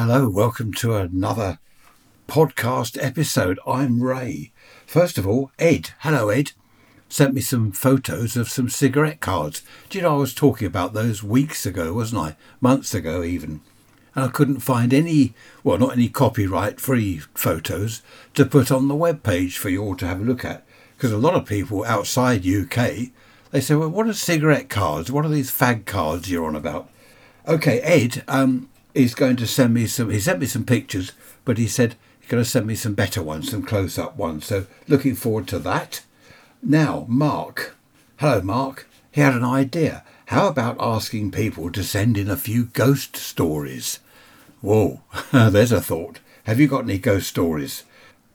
Hello, welcome to another podcast episode. I'm Ray. First of all, Ed. Hello, Ed. Sent me some photos of some cigarette cards. Do you know I was talking about those weeks ago, wasn't I? Months ago, even. And I couldn't find any, well, not any copyright free photos to put on the web page for you all to have a look at. Because a lot of people outside UK, they say, well, what are cigarette cards? What are these fag cards you're on about? Okay, Ed, um, he's going to send me some. He sent me some pictures, but he said he's going to send me some better ones, some close-up ones. So looking forward to that. Now, Mark. Hello, Mark. He had an idea. How about asking people to send in a few ghost stories? Whoa, there's a thought. Have you got any ghost stories?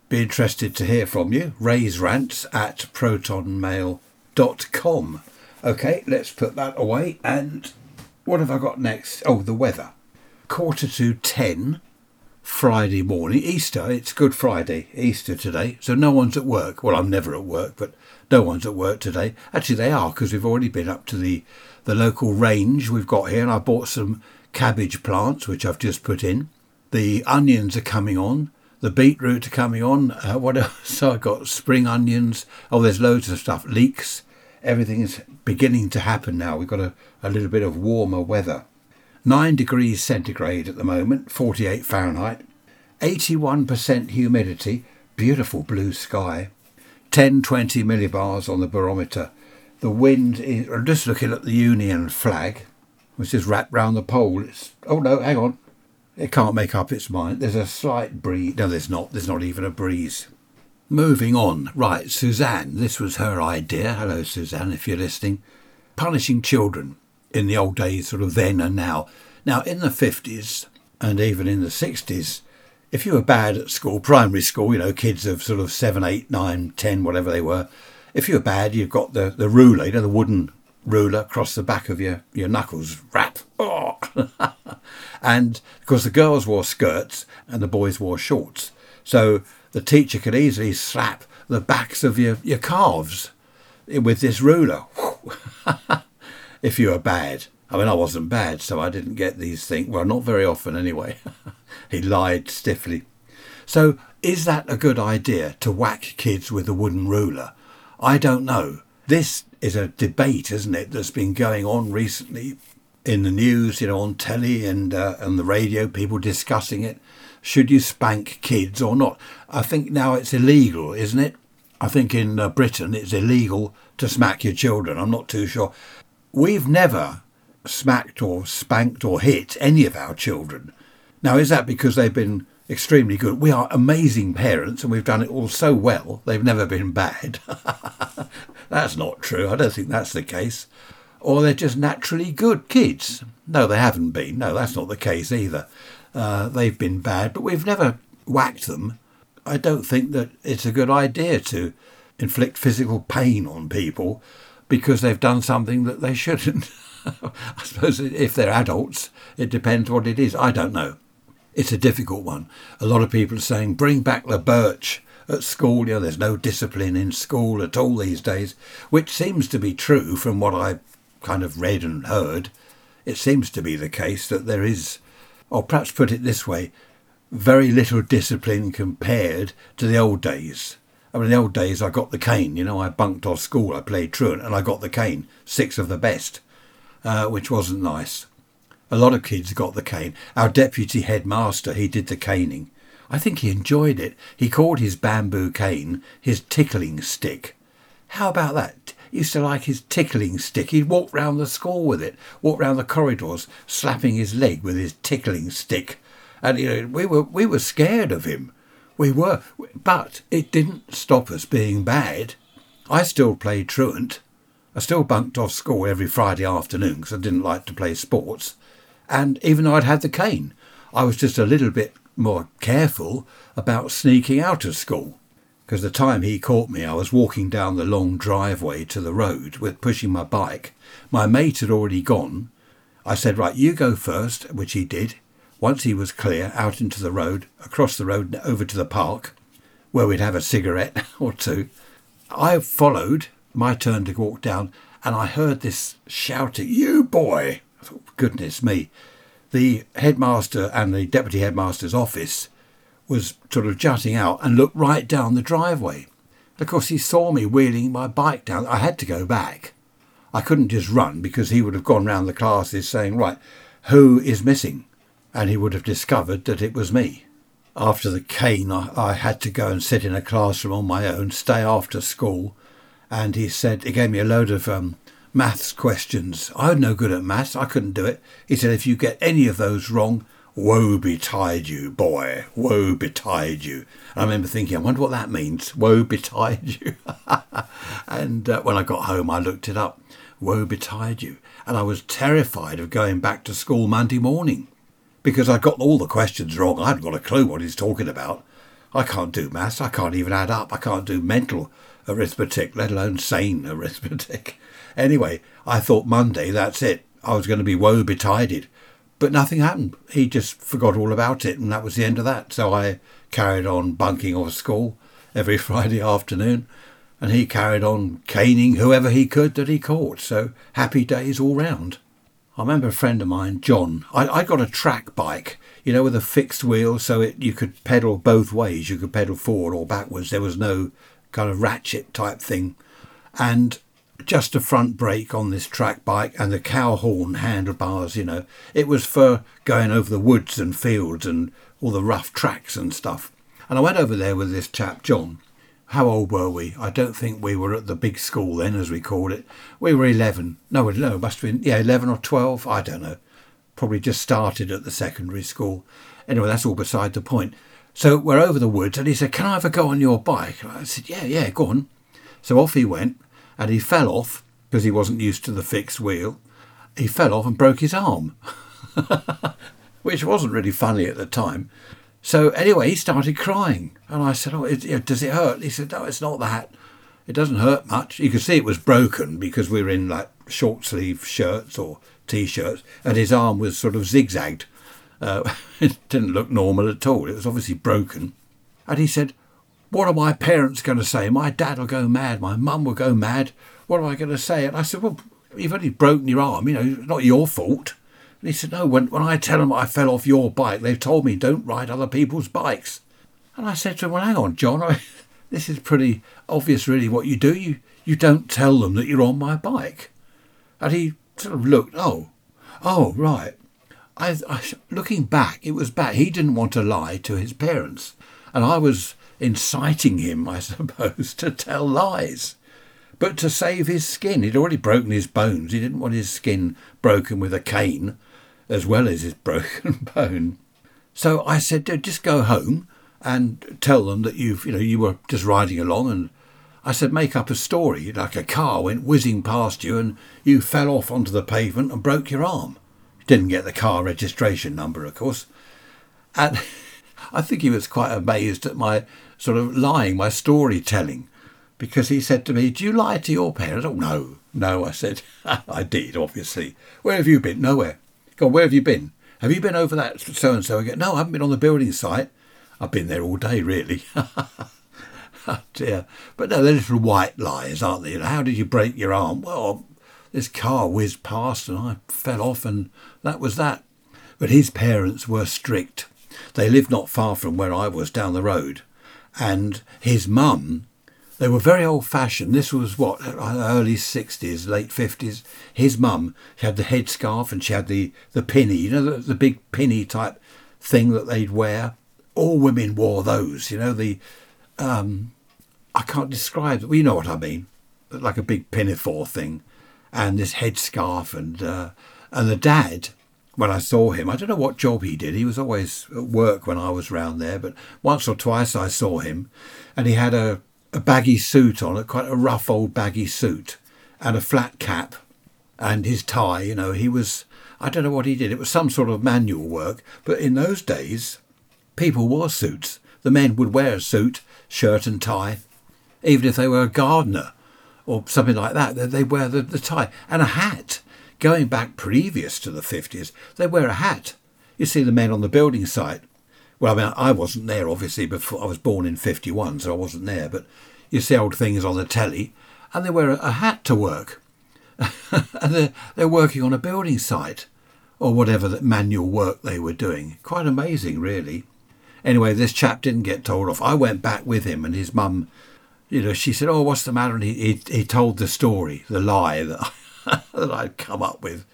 Be interested to hear from you. Ray's rants at protonmail.com. Okay, let's put that away. And what have I got next? Oh, the weather quarter to ten Friday morning, Easter. It's Good Friday, Easter today. So no one's at work. Well, I'm never at work, but no one's at work today. Actually, they are because we've already been up to the, the local range we've got here, and I bought some cabbage plants, which I've just put in. The onions are coming on. The beetroot are coming on. Uh, what else? So I've got spring onions. Oh, there's loads of stuff. Leeks. Everything is beginning to happen now. We've got a, a little bit of warmer weather. 9 degrees centigrade at the moment, 48 Fahrenheit, 81% humidity, beautiful blue sky, 10 20 millibars on the barometer. The wind is, I'm just looking at the Union flag, which is wrapped round the pole. It's, oh no, hang on. It can't make up its mind. There's a slight breeze. No, there's not. There's not even a breeze. Moving on. Right, Suzanne. This was her idea. Hello, Suzanne, if you're listening. Punishing children in the old days, sort of then and now. Now, in the 50s and even in the 60s, if you were bad at school, primary school, you know, kids of sort of 7, 8, 9, 10, whatever they were, if you were bad, you've got the, the ruler, you know, the wooden ruler across the back of your, your knuckles, rap. Oh. and because the girls wore skirts and the boys wore shorts. So the teacher could easily slap the backs of your, your calves with this ruler. if you were bad. I mean, I wasn't bad, so I didn't get these things. Well, not very often anyway. he lied stiffly. So, is that a good idea to whack kids with a wooden ruler? I don't know. This is a debate, isn't it, that's been going on recently in the news, you know, on telly and uh, on the radio, people discussing it. Should you spank kids or not? I think now it's illegal, isn't it? I think in uh, Britain it's illegal to smack your children. I'm not too sure. We've never smacked or spanked or hit any of our children. Now, is that because they've been extremely good? We are amazing parents and we've done it all so well, they've never been bad. that's not true. I don't think that's the case. Or they're just naturally good kids. No, they haven't been. No, that's not the case either. Uh, they've been bad, but we've never whacked them. I don't think that it's a good idea to inflict physical pain on people because they've done something that they shouldn't. I suppose if they're adults, it depends what it is. I don't know. It's a difficult one. A lot of people are saying, bring back the birch at school. You know, there's no discipline in school at all these days, which seems to be true from what I kind of read and heard. It seems to be the case that there is, or perhaps put it this way, very little discipline compared to the old days. I mean, in the old days, I got the cane. You know, I bunked off school. I played truant, and I got the cane, six of the best, uh, which wasn't nice. A lot of kids got the cane. Our deputy headmaster, he did the caning. I think he enjoyed it. He called his bamboo cane his tickling stick. How about that? He used to like his tickling stick. He'd walk round the school with it, walk round the corridors, slapping his leg with his tickling stick. And you know, we were we were scared of him. We were, but it didn't stop us being bad. I still played truant. I still bunked off school every Friday afternoon because I didn't like to play sports. And even though I'd had the cane, I was just a little bit more careful about sneaking out of school. Because the time he caught me, I was walking down the long driveway to the road with pushing my bike. My mate had already gone. I said, Right, you go first, which he did. Once he was clear, out into the road, across the road over to the park, where we'd have a cigarette or two, I followed, my turn to walk down, and I heard this shouting, You boy! I thought, goodness me. the headmaster and the deputy headmaster's office was sort of jutting out and looked right down the driveway. Of course, he saw me wheeling my bike down. I had to go back. I couldn't just run because he would have gone round the classes saying, Right, who is missing? And he would have discovered that it was me. After the cane, I, I had to go and sit in a classroom on my own, stay after school. And he said, he gave me a load of um, maths questions. I was no good at maths, I couldn't do it. He said, If you get any of those wrong, Woe betide you, boy, woe betide you. And I remember thinking, I wonder what that means, woe betide you. and uh, when I got home, I looked it up, woe betide you. And I was terrified of going back to school Monday morning because I got all the questions wrong. I hadn't got a clue what he's talking about. I can't do maths, I can't even add up, I can't do mental arithmetic, let alone sane arithmetic. Anyway, I thought Monday, that's it. I was going to be woe betided. But nothing happened. He just forgot all about it, and that was the end of that. So I carried on bunking off school every Friday afternoon, and he carried on caning whoever he could that he caught. So happy days all round. I remember a friend of mine, John. I, I got a track bike, you know, with a fixed wheel, so it you could pedal both ways. You could pedal forward or backwards. There was no kind of ratchet type thing, and just a front brake on this track bike and the cow horn handlebars, you know. It was for going over the woods and fields and all the rough tracks and stuff. And I went over there with this chap, John. How old were we? I don't think we were at the big school then, as we called it. We were 11. No, no, must have been, yeah, 11 or 12. I don't know. Probably just started at the secondary school. Anyway, that's all beside the point. So we're over the woods, and he said, Can I have a go on your bike? I said, Yeah, yeah, go on. So off he went and he fell off because he wasn't used to the fixed wheel. He fell off and broke his arm, which wasn't really funny at the time. So anyway, he started crying, and I said, "Oh, it, does it hurt?" He said, "No, it's not that. It doesn't hurt much. You could see it was broken because we were in like short sleeve shirts or t-shirts, and his arm was sort of zigzagged. Uh, it didn't look normal at all. It was obviously broken." And he said, what are my parents going to say? My dad will go mad. My mum will go mad. What am I going to say? And I said, Well, you've only broken your arm. You know, it's not your fault. And he said, No, when, when I tell them I fell off your bike, they've told me don't ride other people's bikes. And I said to him, Well, hang on, John. I, this is pretty obvious, really, what you do. You, you don't tell them that you're on my bike. And he sort of looked, Oh, oh, right. I, I, looking back, it was bad. He didn't want to lie to his parents. And I was inciting him, I suppose, to tell lies. But to save his skin, he'd already broken his bones. He didn't want his skin broken with a cane as well as his broken bone. So I said, just go home and tell them that you've, you know, you were just riding along and I said, make up a story, like a car went whizzing past you and you fell off onto the pavement and broke your arm. You Didn't get the car registration number, of course. And I think he was quite amazed at my sort of lying, my storytelling, because he said to me, Do you lie to your parents? Oh, no, no, I said. I did, obviously. Where have you been? Nowhere. Go on, where have you been? Have you been over that so and so again? No, I haven't been on the building site. I've been there all day, really. oh dear. But no, they're little white lies, aren't they? How did you break your arm? Well, this car whizzed past and I fell off, and that was that. But his parents were strict. They lived not far from where I was down the road and his mum, they were very old fashioned. This was what, early 60s, late 50s. His mum, she had the headscarf and she had the, the pinny, you know, the, the big pinny type thing that they'd wear. All women wore those, you know, the, um, I can't describe it, well, you know what I mean, like a big pinafore thing, and this headscarf, and uh, and the dad, when I saw him. I don't know what job he did. He was always at work when I was round there, but once or twice I saw him, and he had a, a baggy suit on, a quite a rough old baggy suit, and a flat cap, and his tie. You know, he was. I don't know what he did. It was some sort of manual work, but in those days, people wore suits. The men would wear a suit, shirt and tie, even if they were a gardener or something like that. They wear the, the tie and a hat Going back previous to the 50s, they wear a hat. You see the men on the building site. Well, I mean, I wasn't there, obviously, before I was born in 51, so I wasn't there, but you see old things on the telly, and they wear a, hat to work. and they're, they're working on a building site. or whatever that manual work they were doing. Quite amazing, really. Anyway, this chap didn't get told off. I went back with him, and his mum, you know, she said, "Oh, what's the matter?" And he he, he told the story, the lie that that I'd come up with,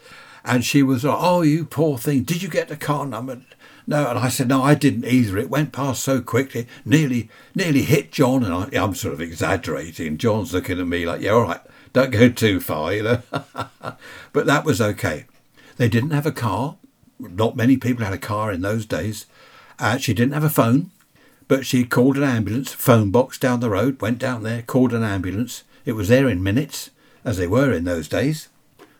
and she was like, "Oh, you poor thing! Did you get the car number?" No, and I said, no, I didn't either. It went past so quickly, nearly, nearly hit John, and I, I'm sort of exaggerating. John's looking at me like, yeah, all right, don't go too far, you know. but that was okay. They didn't have a car. Not many people had a car in those days. Uh, she didn't have a phone, but she called an ambulance, phone box down the road, went down there, called an ambulance. It was there in minutes, as they were in those days.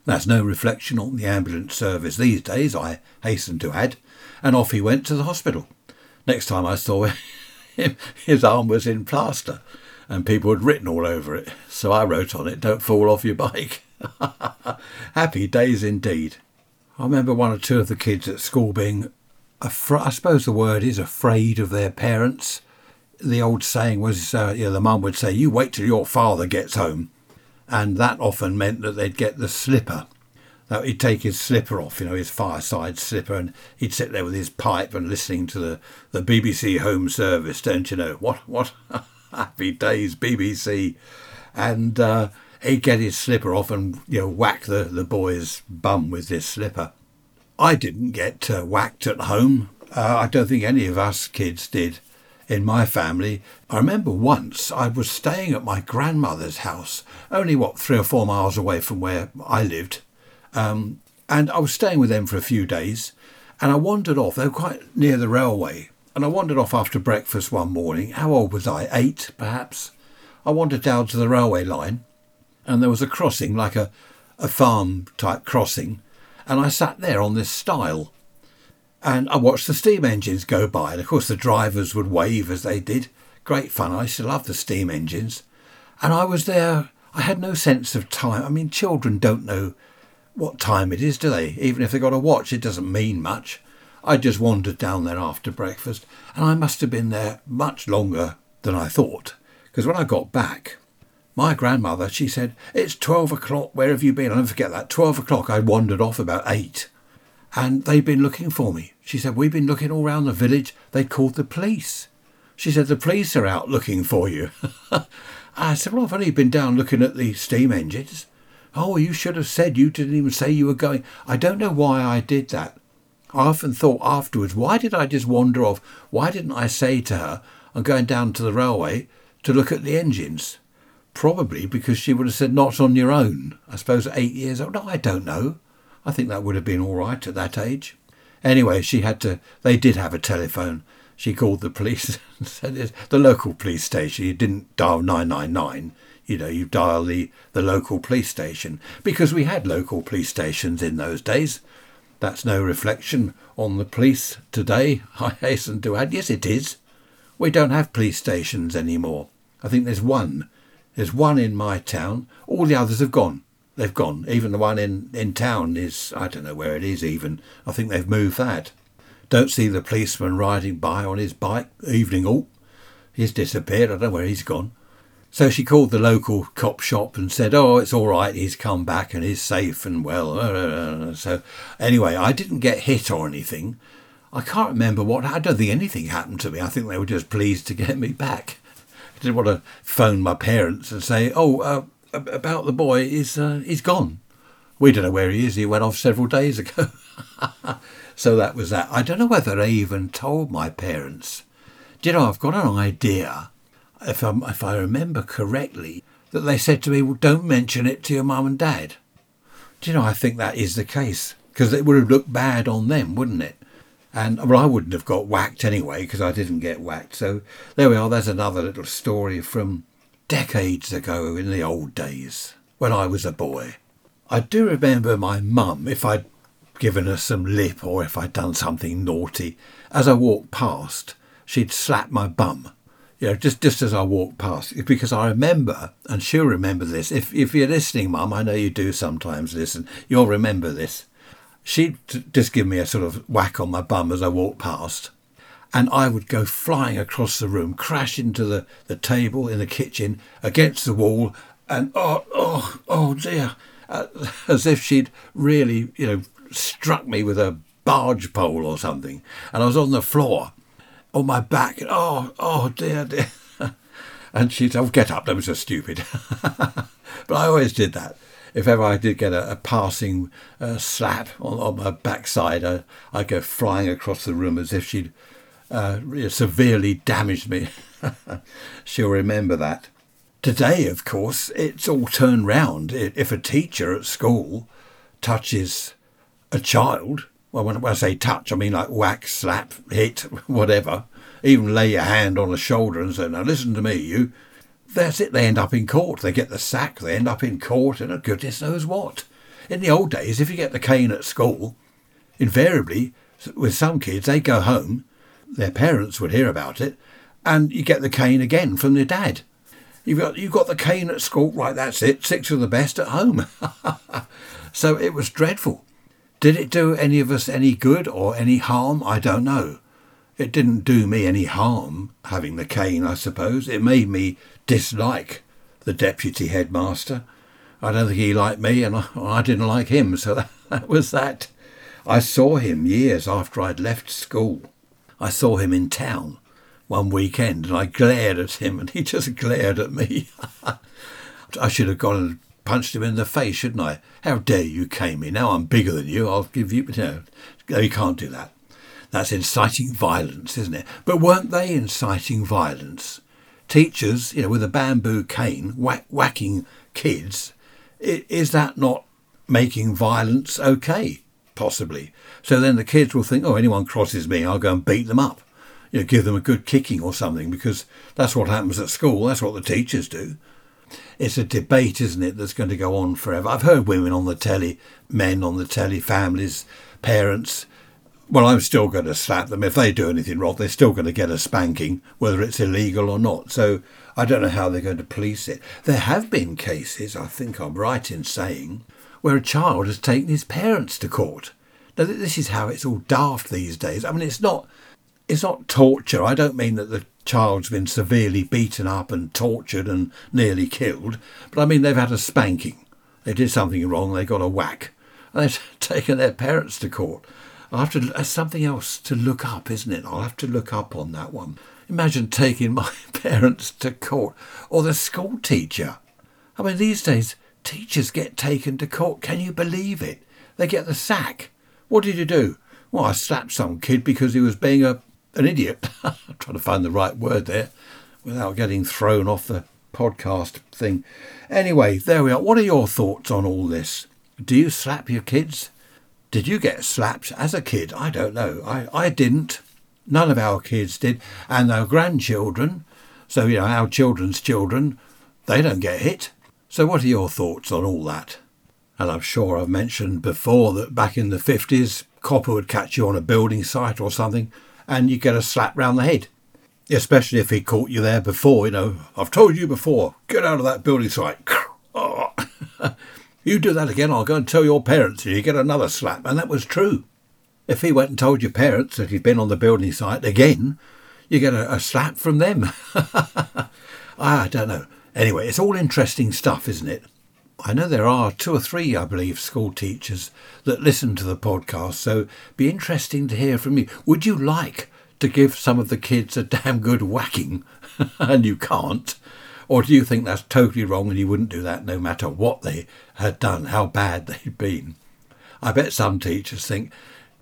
That's no reflection on the ambulance service these days, I hasten to add and off he went to the hospital. Next time I saw him, his arm was in plaster, and people had written all over it. So I wrote on it, Don't fall off your bike. Happy days indeed. I remember one or two of the kids at school being, afra- I suppose the word is afraid of their parents. The old saying was, uh, you know, the mum would say, You wait till your father gets home. And that often meant that they'd get the slipper that he'd take his slipper off, you know, his fireside slipper, and he'd sit there with his pipe and listening to the, the BBC Home Service, don't you know? What, what happy days, BBC. And uh, he'd get his slipper off and, you know, whack the, the boy's bum with his slipper. I didn't get uh, whacked at home. Uh, I don't think any of us kids did in my family. I remember once I was staying at my grandmother's house, only what, three or four miles away from where I lived um, and I was staying with them for a few days and I wandered off. They were quite near the railway. And I wandered off after breakfast one morning. How old was I? Eight, perhaps? I wandered down to the railway line and there was a crossing, like a, a farm type crossing. And I sat there on this stile and I watched the steam engines go by. And of course, the drivers would wave as they did. Great fun. I used to love the steam engines. And I was there. I had no sense of time. I mean, children don't know what time it is, do they? Even if they've got a watch, it doesn't mean much. I just wandered down there after breakfast, and I must have been there much longer than I thought. Because when I got back, my grandmother, she said, It's 12 o'clock, where have you been? I'll never forget that. 12 o'clock, I wandered off about 8. And they've been looking for me. She said, We've been looking all round the village. They'd called the police. She said, The police are out looking for you. I said, Well, I've only been down looking at the steam engines. Oh, you should have said you didn't even say you were going. I don't know why I did that. I often thought afterwards, why did I just wander off? Why didn't I say to her, I'm going down to the railway to look at the engines? Probably because she would have said, not on your own. I suppose at eight years old. No, I don't know. I think that would have been all right at that age. Anyway, she had to, they did have a telephone. She called the police and said, the local police station. You didn't dial 999 you know, you dial the, the local police station because we had local police stations in those days. That's no reflection on the police today, I hasten to add. Yes, it is. We don't have police stations anymore. I think there's one. There's one in my town. All the others have gone. They've gone. Even the one in, in town is, I don't know where it is even. I think they've moved that. Don't see the policeman riding by on his bike, evening. all. he's disappeared. I don't know where he's gone. So she called the local cop shop and said, "Oh, it's all right. He's come back and he's safe and well." Uh, uh, uh, so anyway, I didn't get hit or anything. I can't remember what. I don't think anything happened to me. I think they were just pleased to get me back. I didn't want to phone my parents and say, "Oh, uh, about the boy is uh, he's gone. We don't know where he is. He went off several days ago." so that was that. I don't know whether I even told my parents. Do you know? I've got an idea if, i if I remember correctly, that they said to me, well, don't mention it to your mum and dad. Do you know, I think that is the case because it would have looked bad on them, wouldn't it? And well, I wouldn't have got whacked anyway because I didn't get whacked. So there we are. There's another little story from decades ago in the old days when I was a boy. I do remember my mum, if I'd given her some lip or if I'd done something naughty, as I walked past, she'd slap my bum you know, just just as I walked past, because I remember, and she'll remember this. If if you're listening, Mum, I know you do sometimes listen. You'll remember this. She'd just give me a sort of whack on my bum as I walked past, and I would go flying across the room, crash into the, the table in the kitchen, against the wall, and oh oh oh dear, uh, as if she'd really you know struck me with a barge pole or something, and I was on the floor, on my back. Oh, oh dear, dear. and she said, oh, get up, that was so stupid. but I always did that. If ever I did get a, a passing uh, slap on, on my backside, I, I'd go flying across the room as if she'd uh, severely damaged me. She'll remember that. Today, of course, it's all turned round. If a teacher at school touches a child, well, when I say touch, I mean like whack, slap, hit, whatever, even lay your hand on the shoulder and say, now listen to me, you. That's it, they end up in court. They get the sack, they end up in court, and goodness knows what. In the old days, if you get the cane at school, invariably, with some kids, they go home their parents would hear about it, and you get the cane again from their dad. You've got you've got the cane at school, right? That's it. Six of the best at home. so it was dreadful. Did it do any of us any good or any harm? I don't know. It didn't do me any harm having the cane, I suppose. It made me dislike the deputy headmaster. I don't think he liked me, and I, didn't like him. So that, that was that. I saw him years after I'd left school. I saw him in town one weekend and I glared at him and he just glared at me. I should have gone and punched him in the face, shouldn't I? How dare you cane me? Now I'm bigger than you, I'll give you. No, you can't do that. That's inciting violence, isn't it? But weren't they inciting violence? Teachers, you know, with a bamboo cane whack, whacking kids, is that not making violence okay? Possibly. So then the kids will think, oh, anyone crosses me, I'll go and beat them up. You know, give them a good kicking or something, because that's what happens at school. That's what the teachers do. It's a debate, isn't it, that's going to go on forever. I've heard women on the telly, men on the telly, families, parents. Well, I'm still going to slap them. If they do anything wrong, they're still going to get a spanking, whether it's illegal or not. So I don't know how they're going to police it. There have been cases, I think I'm right in saying, where a child has taken his parents to court now, this is how it's all daft these days. I mean, it's not it's not torture. I don't mean that the child's been severely beaten up and tortured and nearly killed, but I mean they've had a spanking. They did something wrong. They got a whack, and they've taken their parents to court. I have to. That's something else to look up, isn't it? I'll have to look up on that one. Imagine taking my parents to court or the school teacher. I mean, these days teachers get taken to court. Can you believe it? They get the sack. What did you do? Well, I slapped some kid because he was being a an idiot. I'm trying to find the right word there without getting thrown off the podcast thing. Anyway, there we are. What are your thoughts on all this? Do you slap your kids? Did you get slapped as a kid? I don't know. I, I didn't. None of our kids did. And our grandchildren, so, you know, our children's children, they don't get hit. So, what are your thoughts on all that? And I'm sure I've mentioned before that back in the 50s, copper would catch you on a building site or something and you get a slap round the head. Especially if he caught you there before, you know, I've told you before, get out of that building site. You do that again, I'll go and tell your parents, and you get another slap. And that was true. If he went and told your parents that he'd been on the building site again, you get a, a slap from them. Ah, I don't know. Anyway, it's all interesting stuff, isn't it? I know there are two or three, I believe, school teachers that listen to the podcast, so be interesting to hear from you. Would you like to give some of the kids a damn good whacking and you can't? Or do you think that's totally wrong and you wouldn't do that no matter what they had done, how bad they'd been? I bet some teachers think,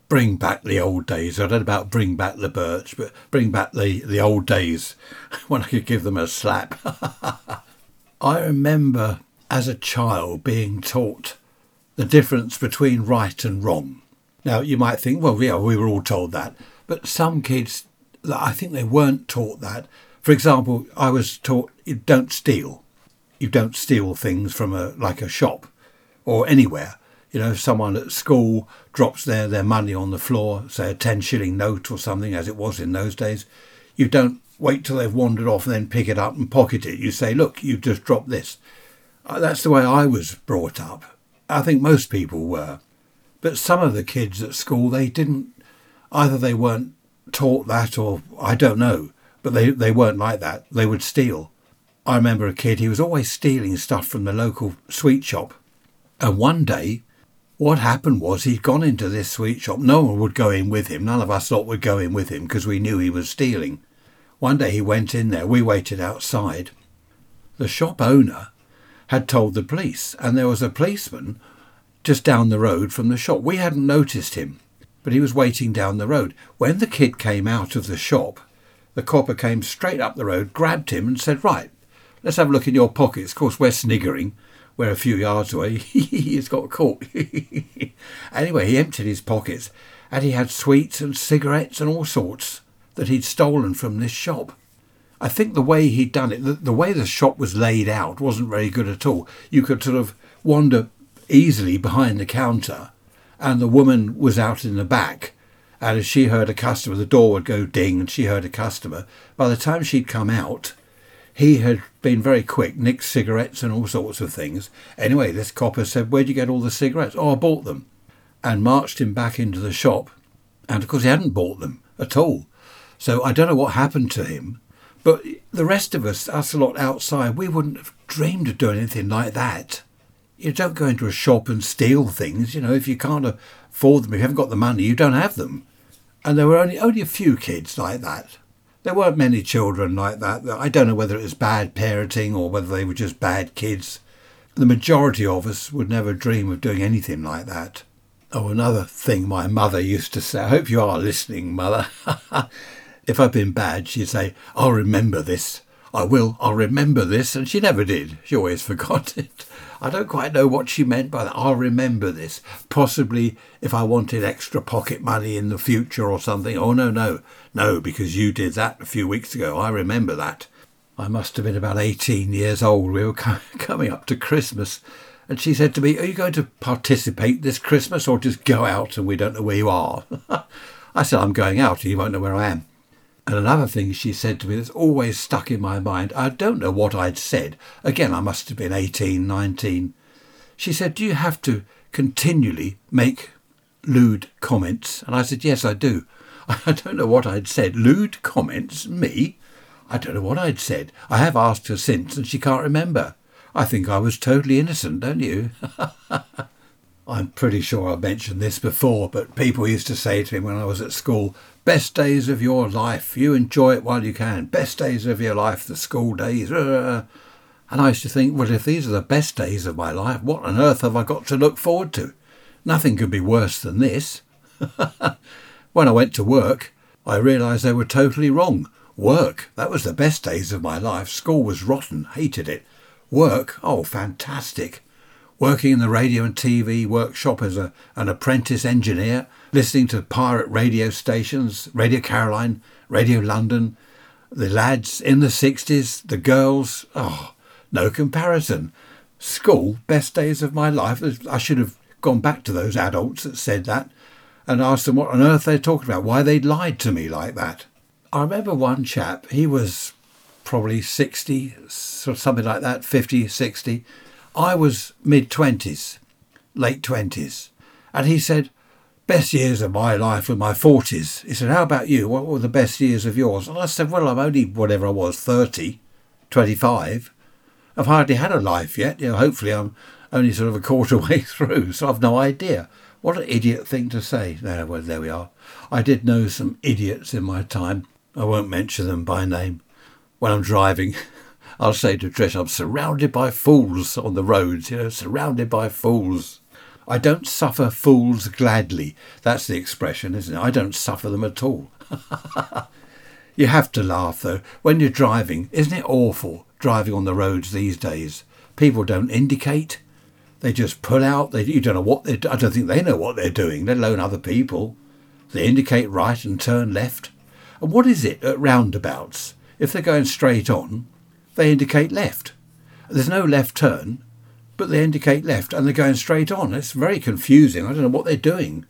bring back the old days. I don't know about bring back the birch, but bring back the, the old days when I could give them a slap. I remember as a child being taught the difference between right and wrong. Now, you might think, well, yeah, we were all told that. But some kids, I think they weren't taught that. For example, I was taught you don't steal. You don't steal things from a like a shop or anywhere. You know, someone at school drops their, their money on the floor, say a 10 shilling note or something, as it was in those days, you don't wait till they've wandered off and then pick it up and pocket it. You say, look, you just dropped this. Uh, that's the way I was brought up. I think most people were. But some of the kids at school, they didn't, either they weren't taught that or I don't know, but they, they weren't like that. They would steal. I remember a kid, he was always stealing stuff from the local sweet shop. And one day, what happened was he'd gone into this sweet shop. No one would go in with him. None of us thought would go in with him because we knew he was stealing. One day he went in there. We waited outside. The shop owner had told the police, and there was a policeman just down the road from the shop. We hadn't noticed him, but he was waiting down the road. When the kid came out of the shop, the copper came straight up the road, grabbed him, and said, Right, let's have a look in your pockets. Of course, we're sniggering. We're a few yards away. He's got caught. anyway, he emptied his pockets and he had sweets and cigarettes and all sorts that he'd stolen from this shop. I think the way he'd done it, the, the way the shop was laid out, wasn't very good at all. You could sort of wander easily behind the counter, and the woman was out in the back. And as she heard a customer, the door would go ding, and she heard a customer. By the time she'd come out, he had been very quick, nicked cigarettes and all sorts of things. Anyway, this copper said, Where'd you get all the cigarettes? Oh, I bought them. And marched him back into the shop. And of course, he hadn't bought them at all. So I don't know what happened to him. But the rest of us, us a lot outside, we wouldn't have dreamed of doing anything like that. You don't go into a shop and steal things. You know, if you can't afford them, if you haven't got the money, you don't have them. And there were only only a few kids like that. There weren't many children like that. I don't know whether it was bad parenting or whether they were just bad kids. The majority of us would never dream of doing anything like that. Oh, another thing my mother used to say. I hope you are listening, mother. if I'd been bad, she'd say, I'll remember this. I will, I'll remember this. And she never did. She always forgot it. I don't quite know what she meant by that. I'll remember this. Possibly if I wanted extra pocket money in the future or something. Oh, no, no. No, because you did that a few weeks ago. I remember that. I must have been about 18 years old. We were coming up to Christmas. And she said to me, Are you going to participate this Christmas or just go out and we don't know where you are? I said, I'm going out and you won't know where I am. And another thing she said to me that's always stuck in my mind, I don't know what I'd said. Again, I must have been 18, 19. She said, Do you have to continually make lewd comments? And I said, Yes, I do. I don't know what I'd said. Lewd comments? Me? I don't know what I'd said. I have asked her since and she can't remember. I think I was totally innocent, don't you? I'm pretty sure I've mentioned this before, but people used to say to me when I was at school, Best days of your life. You enjoy it while you can. Best days of your life, the school days. And I used to think, well, if these are the best days of my life, what on earth have I got to look forward to? Nothing could be worse than this. when I went to work, I realised they were totally wrong. Work, that was the best days of my life. School was rotten, hated it. Work, oh, fantastic working in the radio and TV workshop as a, an apprentice engineer, listening to pirate radio stations, Radio Caroline, Radio London, the lads in the 60s, the girls, oh, no comparison. School, best days of my life. I should have gone back to those adults that said that and asked them what on earth they're talking about, why they'd lied to me like that. I remember one chap, he was probably 60, something like that, 50, 60, I was mid 20s, late 20s, and he said, Best years of my life were my 40s. He said, How about you? What were the best years of yours? And I said, Well, I'm only whatever I was, 30, 25. I've hardly had a life yet. You know, hopefully, I'm only sort of a quarter way through, so I've no idea. What an idiot thing to say. There, well, there we are. I did know some idiots in my time. I won't mention them by name. When I'm driving, I'll say to Trish, I'm surrounded by fools on the roads, you know, surrounded by fools. I don't suffer fools gladly. That's the expression, isn't it? I don't suffer them at all. you have to laugh, though. When you're driving, isn't it awful driving on the roads these days? People don't indicate. They just pull out. They, you don't know what they I don't think they know what they're doing, let alone other people. They indicate right and turn left. And what is it at roundabouts? If they're going straight on, they indicate left. There's no left turn, but they indicate left and they're going straight on. It's very confusing. I don't know what they're doing.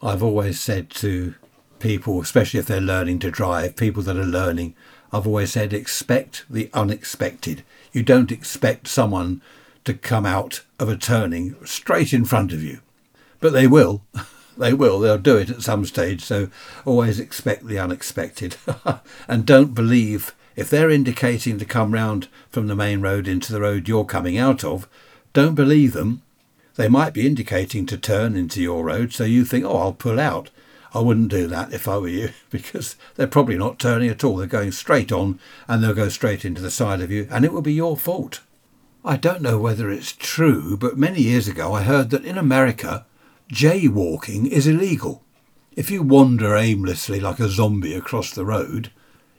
I've always said to people, especially if they're learning to drive, people that are learning, I've always said expect the unexpected. You don't expect someone to come out of a turning straight in front of you, but they will. they will. They'll do it at some stage. So always expect the unexpected and don't believe if they're indicating to come round from the main road into the road you're coming out of, don't believe them. They might be indicating to turn into your road, so you think, oh, I'll pull out. I wouldn't do that if I were you, because they're probably not turning at all. They're going straight on and they'll go straight into the side of you, and it will be your fault. I don't know whether it's true, but many years ago I heard that in America, jaywalking is illegal. If you wander aimlessly like a zombie across the road,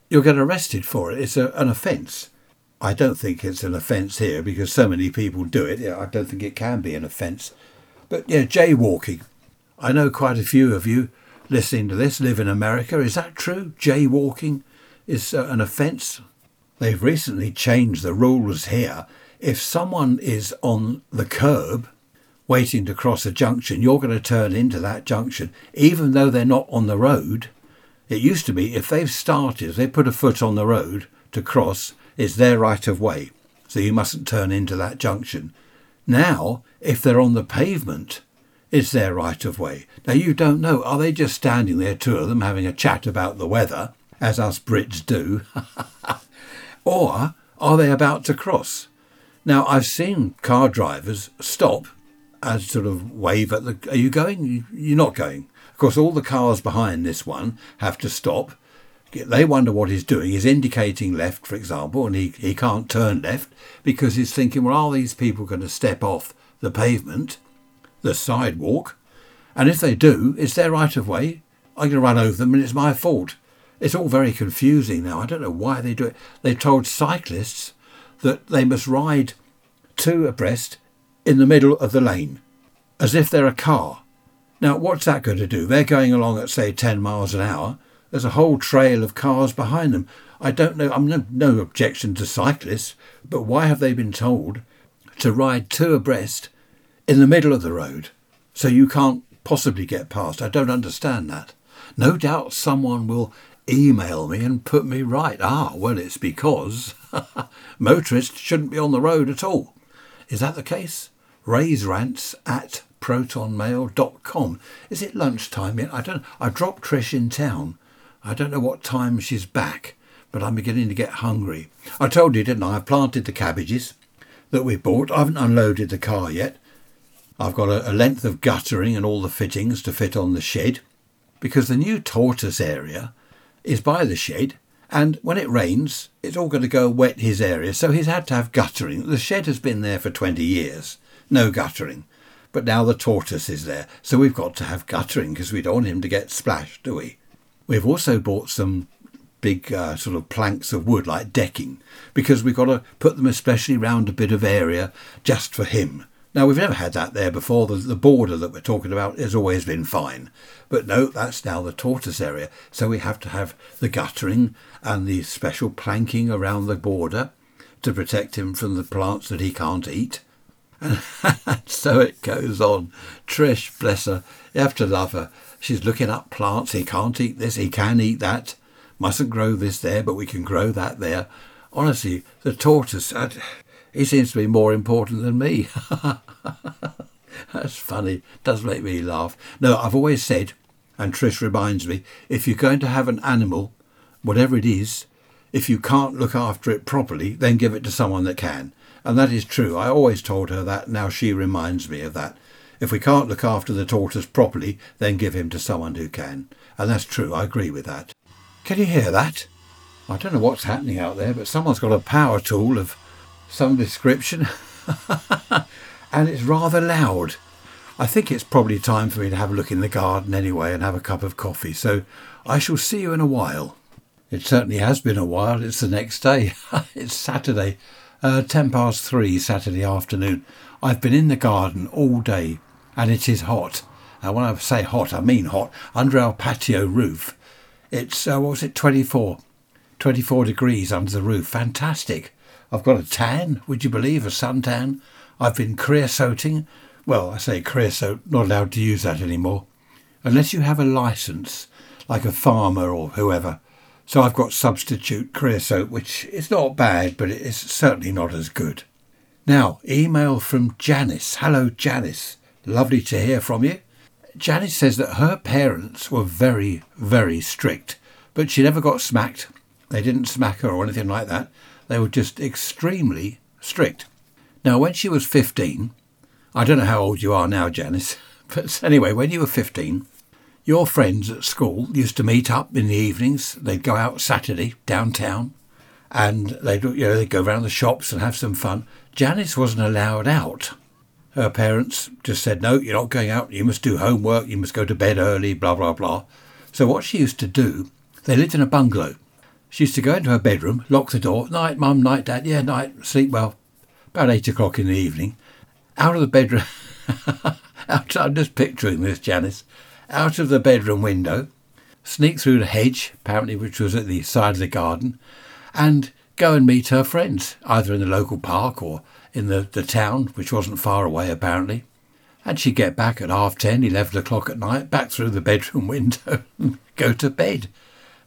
you'll get arrested for it. It's a, an offence. I don't think it's an offence here because so many people do it. I don't think it can be an offence. But yeah, jaywalking. I know quite a few of you listening to this live in America. Is that true? Jaywalking is uh, an offence? They've recently changed the rules here. If someone is on the curb waiting to cross a junction, you're going to turn into that junction, even though they're not on the road. It used to be if they've started, if they put a foot on the road to cross, it's their right of way. So you mustn't turn into that junction. Now, if they're on the pavement, it's their right of way. Now, you don't know. Are they just standing there, two of them, having a chat about the weather, as us Brits do? or are they about to cross? Now, I've seen car drivers stop and sort of wave at the. Are you going? You're not going. Of course, all the cars behind this one have to stop. They wonder what he's doing. He's indicating left, for example, and he, he can't turn left because he's thinking, well, are these people going to step off the pavement, the sidewalk? And if they do, it's their right of way. I'm going to run over them and it's my fault. It's all very confusing now. I don't know why they do it. They told cyclists that they must ride two abreast in the middle of the lane, as if they're a car. Now, what's that going to do? They're going along at, say, 10 miles an hour. There's a whole trail of cars behind them. I don't know, I'm no, no objection to cyclists, but why have they been told to ride two abreast in the middle of the road so you can't possibly get past? I don't understand that. No doubt someone will email me and put me right. Ah, well, it's because motorists shouldn't be on the road at all. Is that the case? Ray's rants at protonmail.com. Is it lunchtime yet? I don't I dropped Trish in town. I don't know what time she's back, but I'm beginning to get hungry. I told you, didn't I? I planted the cabbages that we bought. I haven't unloaded the car yet. I've got a, a length of guttering and all the fittings to fit on the shed because the new tortoise area is by the shed and when it rains, it's all going to go wet his area, so he's had to have guttering. The shed has been there for 20 years, no guttering. But now the tortoise is there, so we've got to have guttering because we don't want him to get splashed, do we? We've also bought some big uh, sort of planks of wood like decking because we've got to put them especially round a bit of area just for him. Now, we've never had that there before. The, the, border that we're talking about has always been fine. But no, that's now the tortoise area. So we have to have the guttering and the special planking around the border to protect him from the plants that he can't eat. And so it goes on. Trish, bless her, you have to love her. She's looking up plants. He can't eat this, he can eat that. Mustn't grow this there, but we can grow that there. Honestly, the tortoise, he seems to be more important than me. That's funny. Does make me laugh. No, I've always said, and Trish reminds me, if you're going to have an animal, whatever it is, if you can't look after it properly, then give it to someone that can. And that is true. I always told her that. Now she reminds me of that. If we can't look after the tortoise properly, then give him to someone who can. And that's true. I agree with that. Can you hear that? I don't know what's happening out there, but someone's got a power tool of some description. and it's rather loud. I think it's probably time for me to have a look in the garden anyway and have a cup of coffee. So I shall see you in a while. It certainly has been a while. It's the next day. it's Saturday. Uh, 10 past three Saturday afternoon. I've been in the garden all day and it is hot. And when I say hot, I mean hot. Under our patio roof, it's, uh, what was it, 24? 24 degrees under the roof. Fantastic. I've got a tan, would you believe, a suntan. I've been creosoting. Well, I say creosote, not allowed to use that anymore. Unless you have a license, like a farmer or whoever. So I've got substitute creosote, which is not bad, but it is certainly not as good. Now, email from Janice. Hello, Janice. Lovely to hear from you. Janice says that her parents were very, very strict, but she never got smacked. They didn't smack her or anything like that. They were just extremely strict. Now, when she was 15, I don't know how old you are now, Janice, but anyway, when you were 15, your friends at school used to meet up in the evenings. They'd go out Saturday downtown and they'd, you know, they'd go around the shops and have some fun. Janice wasn't allowed out. Her parents just said, no, you're not going out. You must do homework. You must go to bed early, blah, blah, blah. So what she used to do, they lived in a bungalow. She used to go into her bedroom, lock the door, night, mum, night, dad, yeah, night, sleep well. About eight o'clock in the evening, out of the bedroom, out, I'm just picturing this, Janice out of the bedroom window, sneak through the hedge, apparently which was at the side of the garden, and go and meet her friends, either in the local park or in the, the town, which wasn't far away apparently. And she'd get back at half ten, eleven o'clock at night, back through the bedroom window, and go to bed.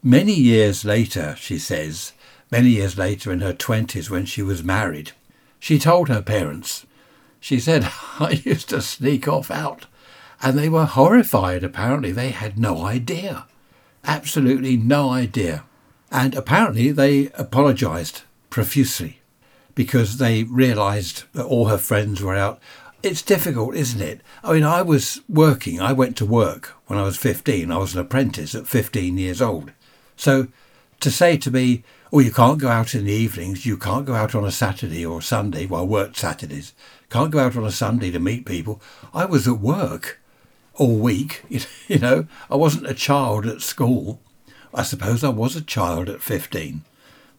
Many years later, she says, many years later in her twenties when she was married, she told her parents, she said, I used to sneak off out and they were horrified. Apparently, they had no idea. Absolutely no idea. And apparently, they apologised profusely because they realised that all her friends were out. It's difficult, isn't it? I mean, I was working, I went to work when I was 15. I was an apprentice at 15 years old. So to say to me, oh, you can't go out in the evenings, you can't go out on a Saturday or Sunday, well, I worked Saturdays, can't go out on a Sunday to meet people. I was at work all week. You know, I wasn't a child at school. I suppose I was a child at 15.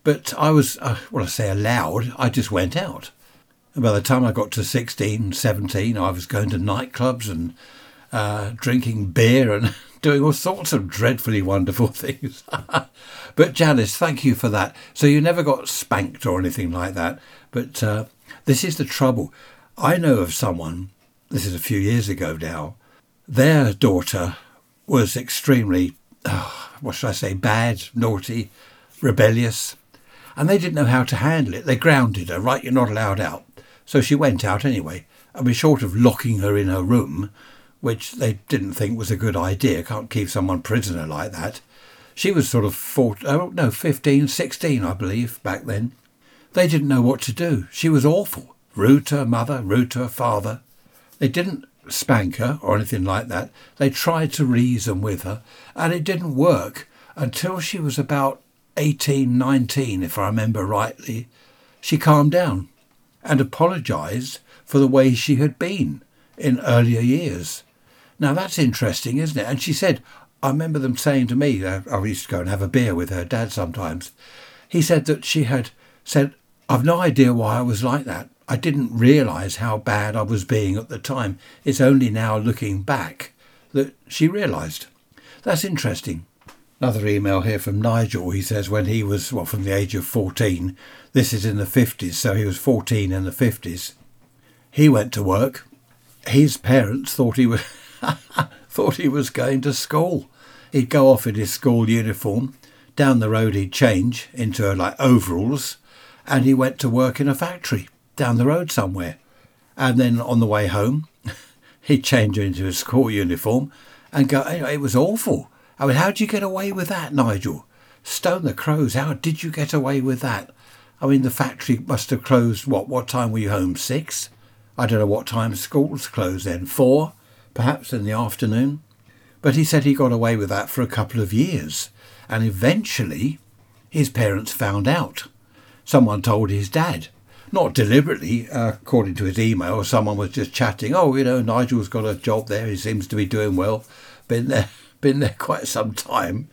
But I was, uh, well, I say allowed, I just went out. And by the time I got to 16, 17, I was going to nightclubs and uh, drinking beer and doing all sorts of dreadfully wonderful things. but Janice, thank you for that. So you never got spanked or anything like that. But uh, this is the trouble. I know of someone, this is a few years ago now, their daughter was extremely, oh, what should I say, bad, naughty, rebellious, and they didn't know how to handle it. They grounded her, right? You're not allowed out. So she went out anyway. I mean, short of locking her in her room, which they didn't think was a good idea, can't keep someone prisoner like that. She was sort of 14, oh, no, 15, 16, I believe, back then. They didn't know what to do. She was awful. Rude to her mother, rude to her father. They didn't spank her or anything like that. They tried to reason with her, and it didn't work until she was about 18, 19, if I remember rightly. She calmed down and apologised for the way she had been in earlier years. Now that's interesting, isn't it? And she said, I remember them saying to me, uh, I used to go and have a beer with her dad sometimes. He said that she had said, I've no idea why I was like that. I didn't realise how bad I was being at the time. It's only now looking back that she realised. That's interesting. Another email here from Nigel. He says when he was, well, from the age of 14, this is in the 50s, so he was 14 in the 50s. He went to work. His parents thought he was thought he was going to school. He'd go off in his school uniform. Down the road, he'd change into like overalls, and he went to work in a factory down the road somewhere. And then on the way home, he'd change into his school uniform and go, it was awful. I mean, how did you get away with that, Nigel? Stone the crows, how did you get away with that? I mean, the factory must have closed, what, what time were you home? Six? I don't know what time schools closed then. Four, perhaps, in the afternoon. But he said he got away with that for a couple of years. And eventually, his parents found out. Someone told his dad not deliberately, uh, according to his email, someone was just chatting. Oh, you know, Nigel's got a job there. He seems to be doing well. Been there, been there quite some time.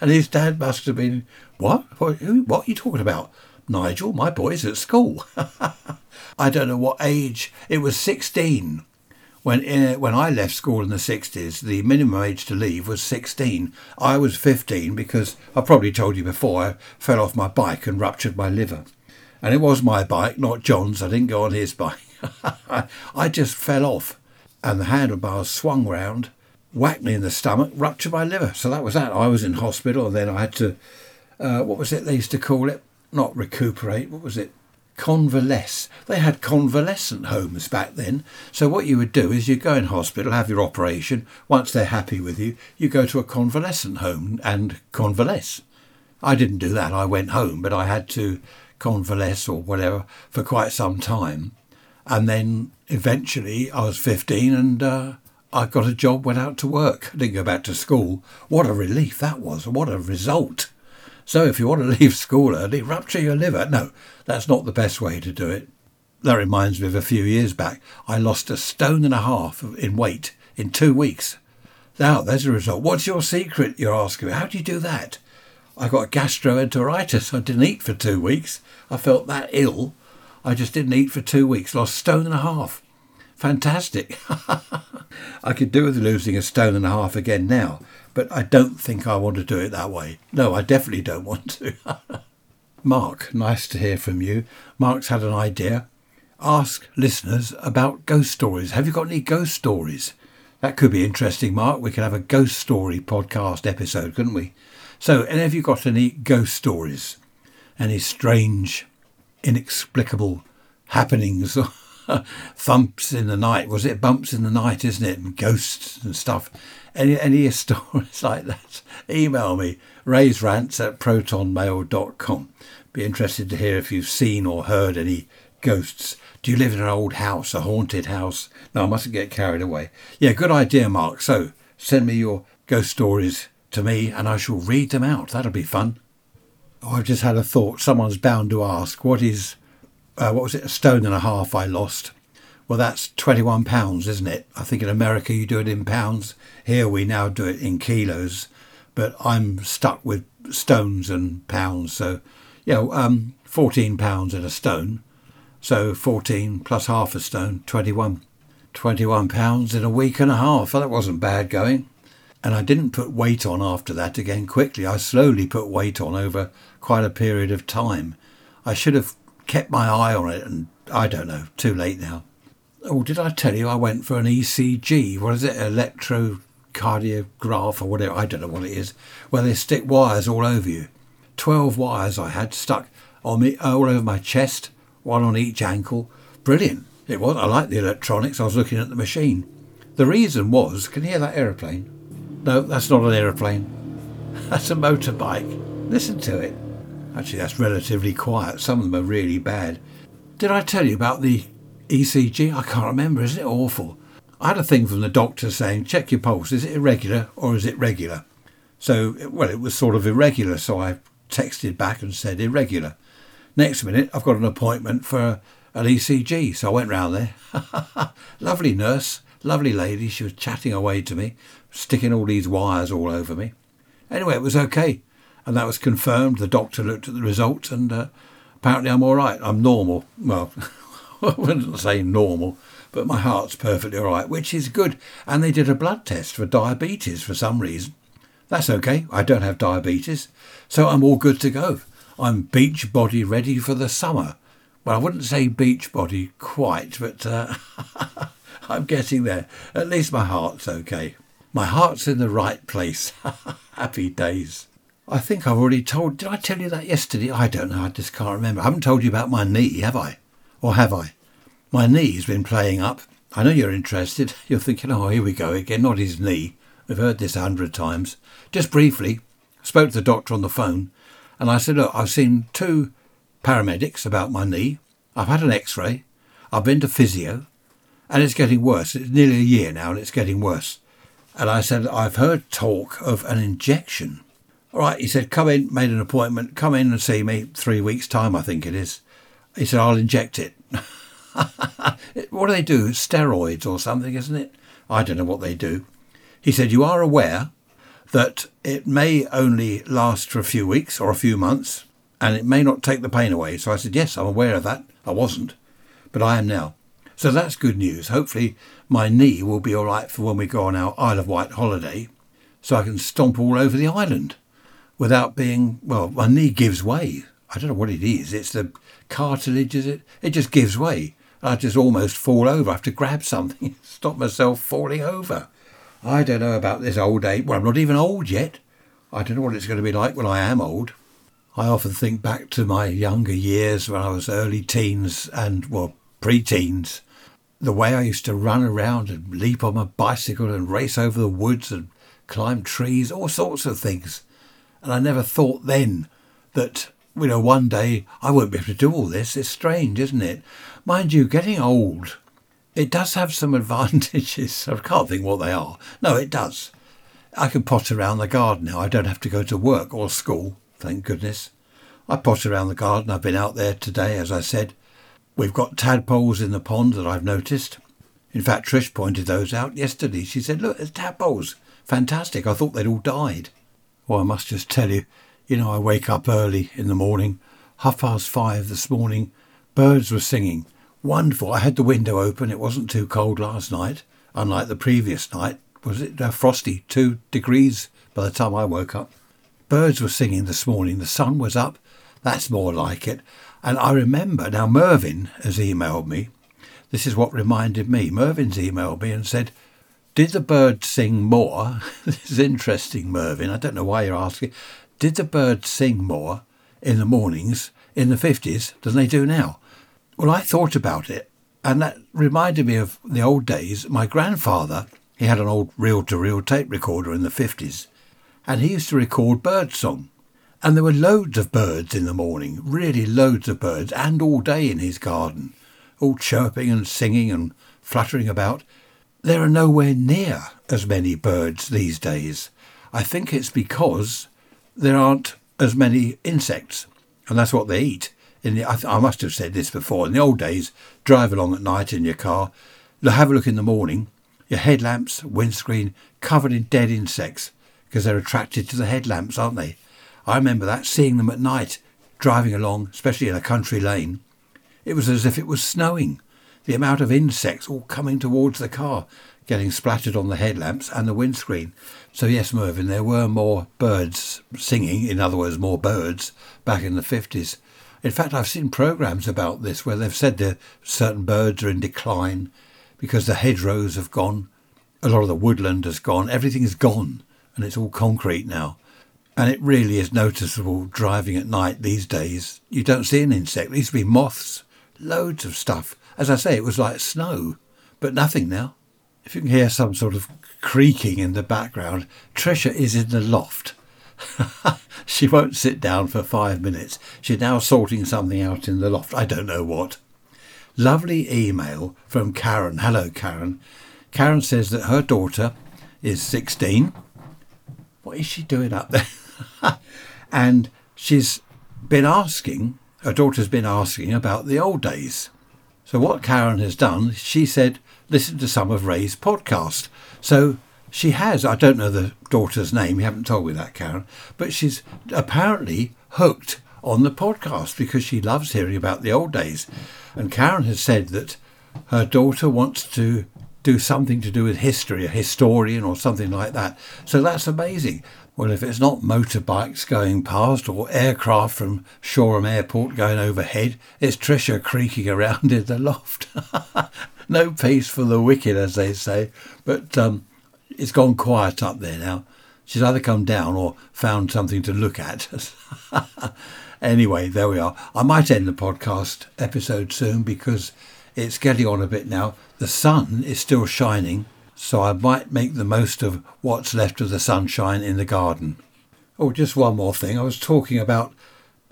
And his dad must have been, what? What, who, what are you talking about? Nigel, my boy's at school. I don't know what age. It was 16. When, in, when I left school in the 60s, the minimum age to leave was 16. I was 15 because I probably told you before I fell off my bike and ruptured my liver. And it was my bike, not John's. I didn't go on his bike. I just fell off and the handlebars swung round, whacked me in the stomach, ruptured my liver. So that was that. I was in hospital and then I had to, uh, what was it they used to call it? Not recuperate, what was it? Convalesce. They had convalescent homes back then. So what you would do is you go in hospital, have your operation. Once they're happy with you, you go to a convalescent home and convalesce. I didn't do that. I went home, but I had to convalesce or whatever for quite some time. And then eventually I was 15 and uh, I got a job, went out to work. Didn't go back to school. What a relief that was. What a result. So if you want to leave school early, rupture your liver. No, that's not the best way to do it. That reminds me of a few years back. I lost a stone and a half in weight in two weeks. Now, there's a result. What's your secret? You're asking me. How do you do that? I got gastroenteritis. I didn't eat for two weeks. I felt that ill. I just didn't eat for two weeks. Lost stone and a half. Fantastic. I could do with losing a stone and a half again now, but I don't think I want to do it that way. No, I definitely don't want to. Mark, nice to hear from you. Mark's had an idea. Ask listeners about ghost stories. Have you got any ghost stories? That could be interesting, Mark. We could have a ghost story podcast episode, couldn't we? So, have you got any ghost stories? Any strange, inexplicable happenings? thumps in the night. Was it bumps in the night, isn't it? And ghosts and stuff. Any any stories like that? Email me, rants at protonmail.com. Be interested to hear if you've seen or heard any ghosts. Do you live in an old house, a haunted house? No, I mustn't get carried away. Yeah, good idea, Mark. So send me your ghost stories to me and I shall read them out. That'll be fun. Oh, I've just had a thought. Someone's bound to ask, what is uh, what was it, a stone and a half I lost. Well, that's £21, isn't it? I think in America you do it in pounds. Here we now do it in kilos. But I'm stuck with stones and pounds. So, you know, um, £14 in a stone. So 14 plus half a stone, 21. 21 pounds in a week and a half. Well, that wasn't bad going. And I didn't put weight on after that again quickly. I slowly put weight on over quite a period of time. I should have kept my eye on it, and I don't know, too late now. Oh, did I tell you I went for an ECG? What is it? Electrocardiograph or whatever. I don't know what it is. Where they stick wires all over you. Twelve wires I had stuck on me all over my chest, one on each ankle. Brilliant. It was. I liked the electronics. I was looking at the machine. The reason was, can you hear that aeroplane? No, that's not an aeroplane. That's a motorbike. Listen to it. Actually, that's relatively quiet. Some of them are really bad. Did I tell you about the ECG? I can't remember. Isn't it awful? I had a thing from the doctor saying, check your pulse. Is it irregular or is it regular? So, well, it was sort of irregular. So I texted back and said irregular. Next minute, I've got an appointment for an ECG. So I went round there. lovely nurse, lovely lady. She was chatting away to me, sticking all these wires all over me. Anyway, it was okay and that was confirmed. The doctor looked at the results, and uh, apparently I'm all right. I'm normal. Well, I wouldn't say normal, but my heart's perfectly all right, which is good. And they did a blood test for diabetes for some reason. That's okay. I don't have diabetes, so I'm all good to go. I'm beach body ready for the summer. Well, I wouldn't say beach body quite, but uh, I'm getting there. At least my heart's okay. My heart's in the right place. Happy days. I think I've already told. Did I tell you that yesterday? I don't know. I just can't remember. I haven't told you about my knee, have I? Or have I? My knee's been playing up. I know you're interested. You're thinking, oh, here we go again. Not his knee. We've heard this a hundred times. Just briefly, spoke to the doctor on the phone, and I said, look, I've seen two paramedics about my knee. I've had an X-ray. I've been to physio, and it's getting worse. It's nearly a year now, and it's getting worse. And I said, I've heard talk of an injection. All right, he said, come in, made an appointment, come in and see me, three weeks' time, I think it is. He said, I'll inject it. what do they do? Steroids or something, isn't it? I don't know what they do. He said, You are aware that it may only last for a few weeks or a few months and it may not take the pain away. So I said, Yes, I'm aware of that. I wasn't, but I am now. So that's good news. Hopefully, my knee will be all right for when we go on our Isle of Wight holiday so I can stomp all over the island without being, well, my knee gives way. I don't know what it is. It's the cartilage, is it? It just gives way. I just almost fall over. I have to grab something, stop myself falling over. I don't know about this old age. Well, I'm not even old yet. I don't know what it's going to be like when I am old. I often think back to my younger years when I was early teens and, well, pre teens. The way I used to run around and leap on my bicycle and race over the woods and climb trees, all sorts of things. And I never thought then that you know, one day I won't be able to do all this. It's strange, isn't it? Mind you, getting old, it does have some advantages. I can't think what they are. No, it does. I can potter around the garden now. I don't have to go to work or school, thank goodness. I potter around the garden. I've been out there today, as I said. We've got tadpoles in the pond that I've noticed. In fact, Trish pointed those out yesterday. She said, Look, there's tadpoles. Fantastic. I thought they'd all died. Well, I must just tell you, you know, I wake up early in the morning, half past five this morning. Birds were singing. Wonderful. I had the window open. It wasn't too cold last night, unlike the previous night. Was it uh, frosty? Two degrees by the time I woke up. Birds were singing this morning. The sun was up. That's more like it. And I remember, now Mervyn has emailed me. This is what reminded me. Mervyn's emailed me and said, Did the birds sing more? this is interesting, Mervyn. I don't know why you're asking. Did the birds sing more in the mornings in the 50s than they do now? Well, I thought about it, and that reminded me of the old days. My grandfather, he had an old reel to reel tape recorder in the 50s, and he used to record bird song. And there were loads of birds in the morning, really loads of birds, and all day in his garden, all chirping and singing and fluttering about. There are nowhere near as many birds these days. I think it's because there aren't as many insects, and that's what they eat. In the, I, th- I must have said this before. In the old days, drive along at night in your car, have a look in the morning, your headlamps, windscreen covered in dead insects because they're attracted to the headlamps, aren't they? I remember that, seeing them at night, driving along, especially in a country lane. It was as if it was snowing. The amount of insects all coming towards the car, getting splattered on the headlamps and the windscreen. So, yes, Mervyn, there were more birds singing, in other words, more birds, back in the 50s. In fact, I've seen programmes about this where they've said that certain birds are in decline because the hedgerows have gone, a lot of the woodland has gone, everything's gone, and it's all concrete now. And it really is noticeable driving at night these days. You don't see an insect. There used to be moths, loads of stuff. As I say, it was like snow, but nothing now. If you can hear some sort of creaking in the background, Tricia is in the loft. she won't sit down for five minutes. She's now sorting something out in the loft. I don't know what. Lovely email from Karen. Hello, Karen. Karen says that her daughter is 16. What is she doing up there? and she's been asking, her daughter's been asking about the old days. So, what Karen has done, she said, listen to some of Ray's podcast. So, she has, I don't know the daughter's name, you haven't told me that, Karen, but she's apparently hooked on the podcast because she loves hearing about the old days. And Karen has said that her daughter wants to do something to do with history, a historian or something like that. So that's amazing. Well, if it's not motorbikes going past or aircraft from Shoreham Airport going overhead, it's Tricia creaking around in the loft. no peace for the wicked, as they say. But um, it's gone quiet up there now. She's either come down or found something to look at. anyway, there we are. I might end the podcast episode soon because it's getting on a bit now. The sun is still shining so I might make the most of what's left of the sunshine in the garden. Oh, just one more thing. I was talking about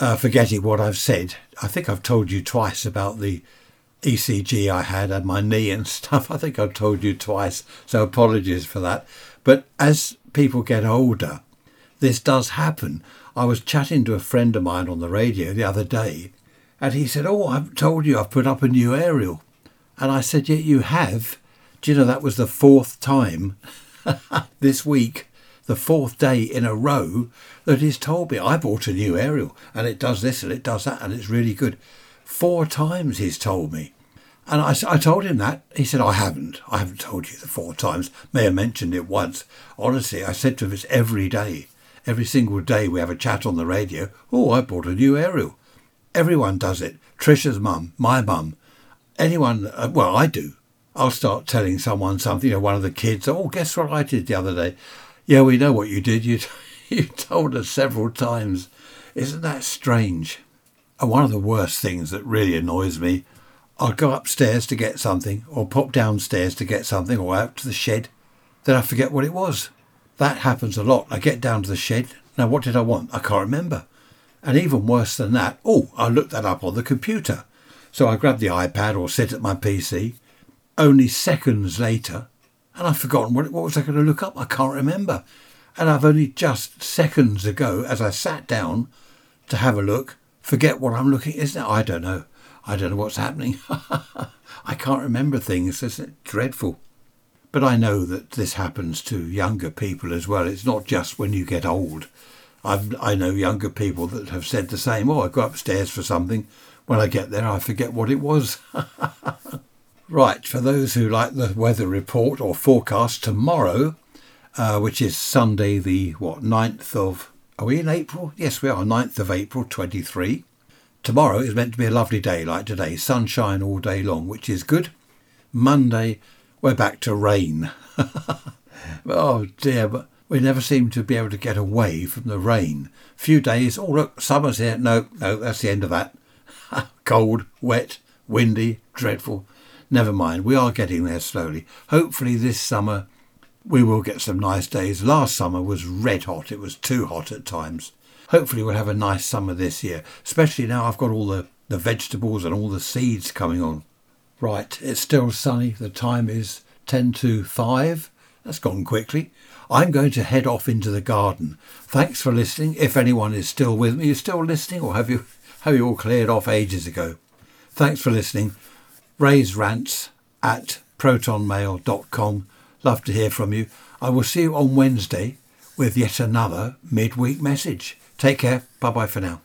uh, forgetting what I've said. I think I've told you twice about the ECG I had and my knee and stuff. I think I've told you twice, so apologies for that. But as people get older, this does happen. I was chatting to a friend of mine on the radio the other day, and he said, Oh, I've told you I've put up a new aerial. And I said, Yeah, you have. Do you know that was the fourth time this week, the fourth day in a row that he's told me I bought a new aerial and it does this and it does that and it's really good. Four times he's told me. And I, I told him that. He said, I haven't. I haven't told you the four times. May have mentioned it once. Honestly, I said to him, it's every day. Every single day we have a chat on the radio. Oh, I bought a new aerial. Everyone does it. Trisha's mum, my mum, anyone, uh, well, I do. I'll start telling someone something, you know, one of the kids, oh, guess what I did the other day? Yeah, we know what you did. You, you told us several times. Isn't that strange? And one of the worst things that really annoys me, I'll go upstairs to get something, or pop downstairs to get something, or out to the shed. Then I forget what it was. That happens a lot. I get down to the shed. Now, what did I want? I can't remember. And even worse than that, oh, I looked that up on the computer. So I grab the iPad or sit at my PC. Only seconds later, and I've forgotten what, what was I going to look up? I can't remember. And I've only just seconds ago, as I sat down to have a look, forget what I'm looking. Isn't it? I don't know. I don't know what's happening. I can't remember things. Isn't dreadful? But I know that this happens to younger people as well. It's not just when you get old. I've, I know younger people that have said the same. Oh, I go upstairs for something. When I get there, I forget what it was. right, for those who like the weather report or forecast, tomorrow, uh, which is Sunday, the what 9th of. Are we in April? Yes, we are. 9th of April, 23. Tomorrow is meant to be a lovely day like today, sunshine all day long, which is good. Monday, we're back to rain. oh dear, but we never seem to be able to get away from the rain. Few days, oh look, summer's here. No, no, that's the end of that. Cold, wet, windy, dreadful. Never mind, we are getting there slowly. Hopefully this summer we will get some nice days. Last summer was red hot, it was too hot at times. Hopefully we'll have a nice summer this year, especially now I've got all the, the vegetables and all the seeds coming on. Right, it's still sunny. The time is 10 to 5. That's gone quickly. I'm going to head off into the garden. Thanks for listening. If anyone is still with me, you're still listening, or have you have you all cleared off ages ago? Thanks for listening. Ray's rants at protonmail.com. Love to hear from you. I will see you on Wednesday with yet another midweek message. Take care. Bye bye for now.